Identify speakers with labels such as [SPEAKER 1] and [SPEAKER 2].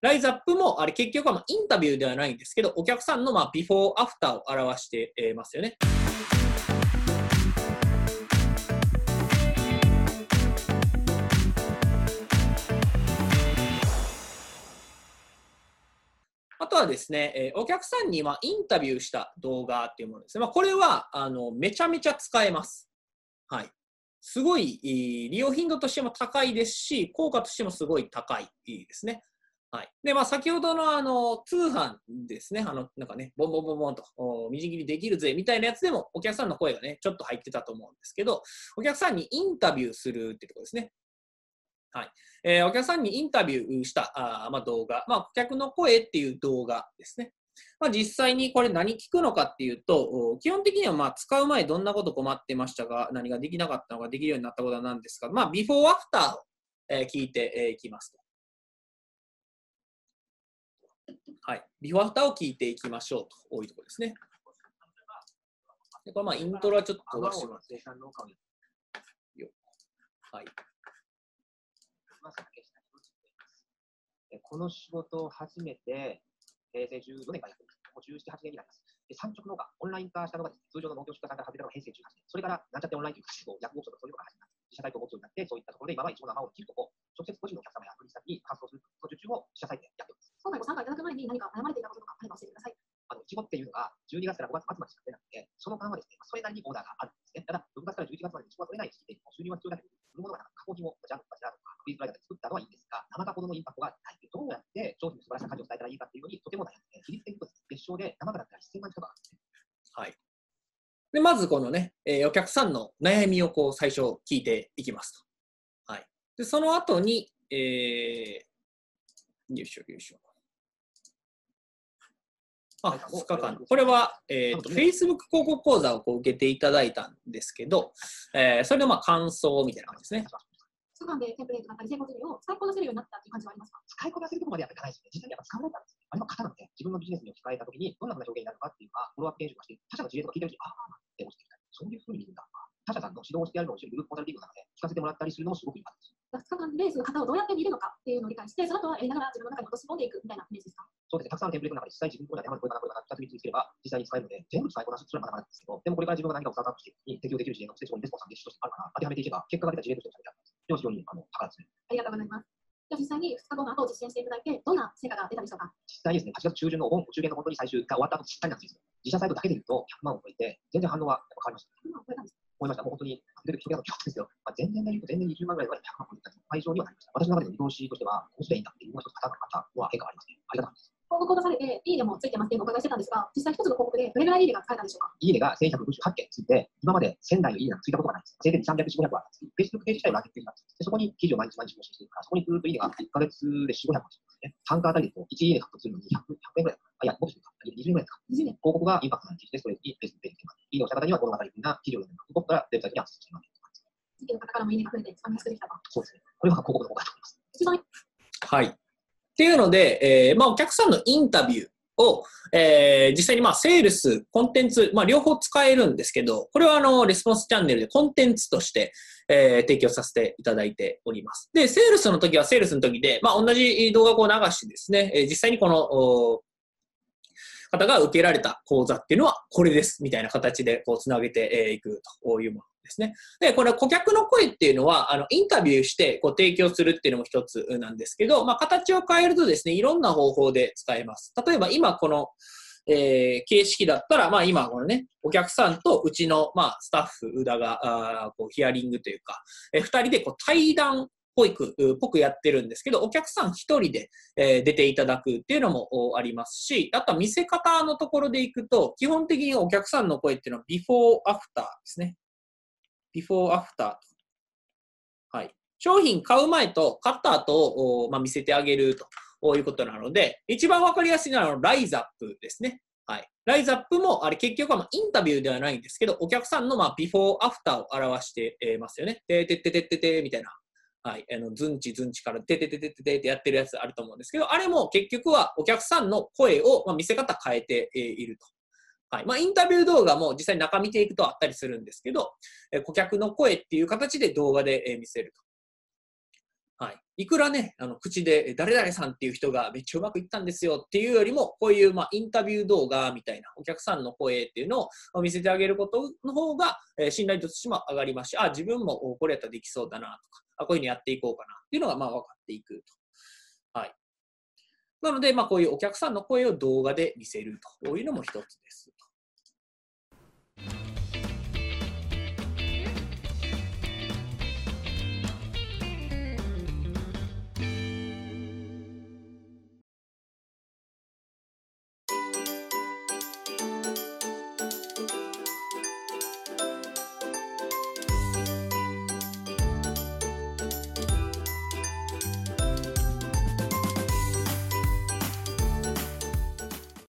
[SPEAKER 1] ライズアップも、あれ結局はまインタビューではないんですけど、お客さんのまあビフォーアフターを表してますよね。あとはですね、えお客さんにまあインタビューした動画っていうものですね。まあ、これはあのめちゃめちゃ使えます。はい。すごい利用頻度としても高いですし、効果としてもすごい高いですね。はい。で、まあ、先ほどのあの、通販ですね。あの、なんかね、ボンボンボンボンと、おみじん切りできるぜ、みたいなやつでも、お客さんの声がね、ちょっと入ってたと思うんですけど、お客さんにインタビューするってとこですね。はい。えーお客さんにインタビューしたあ、まあ、動画、まあ、顧客の声っていう動画ですね。まあ、実際にこれ何聞くのかっていうと、基本的にはまあ使う前どんなこと困ってましたが、何ができなかったのができるようになったことは何ですか、まあ、ビフォーアフターを、えー聞いていきますと。はい。ビフォーアフターを聞いていきましょうといところですね。でこれまあイントロはちょっと飛ばしてもらって。
[SPEAKER 2] 生産農家を
[SPEAKER 1] はい。
[SPEAKER 2] えこの仕事を始めて、平成14年からやってます。もう17、8年になります。で産直農家、オンライン化したのが通常の農業出荷さんから始めたのが平成18年。それから、なんちゃってオンラインという形で、ヤフオークションとかそういうのが始まって、自社サイトを持つようになって、そういったところで今は一応生を切るとこ、直接個人のお客様や取引先に発送するその受注を自社サイト
[SPEAKER 3] に何か悩まれていたこととかあれば教えてください。
[SPEAKER 2] あの、いちごっていうのが12月から5月末までしか取れなくて、その間はですね、それなりにオーダーがあるんですね。ただ、6月から11月までいちごが取れない時期で、収入は必要だけど、売るものがなんか加工品をジャムとかジャムとか、フリーズライダーで作ったのはいいんですが、生加工のインパクトがない。どうやって商品の素晴らしさ価値を伝えたらいいかっていうのにとても悩んで、比率的に言うと別称で生だったら1000万近くあるんですね。
[SPEAKER 1] はい。で、まずこのね、えーお客さんの悩みをこう最初聞いていきますと。はい。で、その後に、えー、よいしょよいしょ。あ、2日間。これは、えーと、Facebook 広告講座をこう受けていただいたんですけど、えーそれのまあ感想みたいな感じですね。
[SPEAKER 3] 通販でテンプレートだったり成功事例を使いこなせるようになったっていう感じはありますか？
[SPEAKER 2] 使いこなせるところまでやっていかないですね。実際にやっぱ使わないからですね。あれは型なので、自分のビジネスに置き換えたときに、どんなふうな表現になるのかっていうか、フォローアップ研修をして、他社の事例とか聞いてるとき、ああ、って落ちてきたり、そういうふうに見るんだ。他社さんの指導をしてやるのを一緒にグループコンサルティングの中で聞かせてもらったりするのもすごくいいかです。
[SPEAKER 3] 2日間でその型をどうやって見るのかっていうのを理解して、その後はやりながら自分の中に落とし込んでいくみたいなイメージですか
[SPEAKER 2] そうですね、たくさんテンプレートの中で実際自分の声が山の声かな、これかな、2つ3つ見つければ実際に使えるので、全部使いこなすそれはまだまだですけど、でもこれから自分が何かをスタートアップしてに適用できる事例が、そこにレスポンスさんでとしてあるから、当てはめていけば、結果が出た事例としては非常にあの高いですね。
[SPEAKER 3] ありがとうございます。じゃあ実際に2日後の後を実践していただいて、どんな成果が出たでしょうか
[SPEAKER 2] 実際にですね、8月中旬のお盆、お中元の本当に最終が終わった後、実際なんですよ。自社サイトだけで言うと100万を超えて、全然反応は変わりました。
[SPEAKER 3] 今超えたんです
[SPEAKER 2] 思いました。もう本当に、出てきてるですけど、まあ、前年で言うと前年20万ぐらいは100万超えたと倍以上にはなりました。私の中での見通しとしては、こうすればいいんだっていうのが一つ方々は変化がありますね。ありがとうございます。
[SPEAKER 3] 広告を出されて、いいねもついてますってお伺いしてたんですが、実際一つの広告でどれぐらいいいねが使えたんでしょうか？
[SPEAKER 2] いいねが1158件ついて、今まで1000台のいいねがついたことがないんです。せいぜい300、400はあったんです。Facebook ページ自体はマーケットなんです。でそこに記事を毎日毎日更新していくから、そこにずっといいねが1ヶ月で4、500もつきますね。単価あたりでと1いいね獲得するのに100、100円ぐらいかな。あ、いや、もっとするか。20円ぐらいですか。
[SPEAKER 3] 20年。
[SPEAKER 2] 広告がインパクトのある記事で、それに Facebook ページでいいねをした方には物語的な記事を読んでもらう。ここからウェブサイトにアクセスしてもらうという感じです。
[SPEAKER 3] 地域の方からもいいねが増えて、使いやすくできたと。
[SPEAKER 2] そうですね。これは広告の効果だと思います。
[SPEAKER 3] 一番
[SPEAKER 1] はい。っていうので、えーまあ、お客さんのインタビューを、えー実際にまあセールス、コンテンツ、まあ、両方使えるんですけど、これはあのレスポンスチャンネルでコンテンツとして、えー提供させていただいております。で、セールスの時はセールスの時で、まあ、同じ動画を流してですね、えー実際にこの、方が受けられた講座っていうのはこれです、みたいな形でこうつなげていくというものですね。で、これ顧客の声っていうのは、あの、インタビューしてこう提供するっていうのも一つなんですけど、まあ、形を変えるとですね、いろんな方法で使えます。例えば今この、えー形式だったら、まあ今このね、お客さんとうちの、まあスタッフ、宇田が、あこうヒアリングというか、えー二人でこう対談保育っぽくやってるんですけど、お客さん一人で、え出ていただくっていうのもありますし、あとは見せ方のところでいくと、基本的にお客さんの声っていうのはビフォーアフターですね。ビフォーアフターと。はい。商品買う前と買った後を、まあ、見せてあげるということなので、一番わかりやすいのはライズアップですね。はい。ライズアップも、あれ結局はインタビューではないんですけど、お客さんのまあビフォーアフターを表してえますよね。ててててててみたいな。はい。あの、ズンチズンチからててててててってやってるやつあると思うんですけど、あれも結局はお客さんの声を、まあ、見せ方変えていると。はい。まあ、インタビュー動画も実際中見ていくとあったりするんですけど、え顧客の声っていう形で動画でえ見せると。はい。いくらね、あの口で誰々さんっていう人がめっちゃうまくいったんですよっていうよりも、こういうまあインタビュー動画みたいなお客さんの声っていうのを見せてあげることの方が、え信頼度としても上がりますし、あ、自分もこれやったらできそうだなとか、あこういうふうにやっていこうかなっていうのがまあ分かっていくと。はい。なので、まあこういうお客さんの声を動画で見せるというのも一つです。you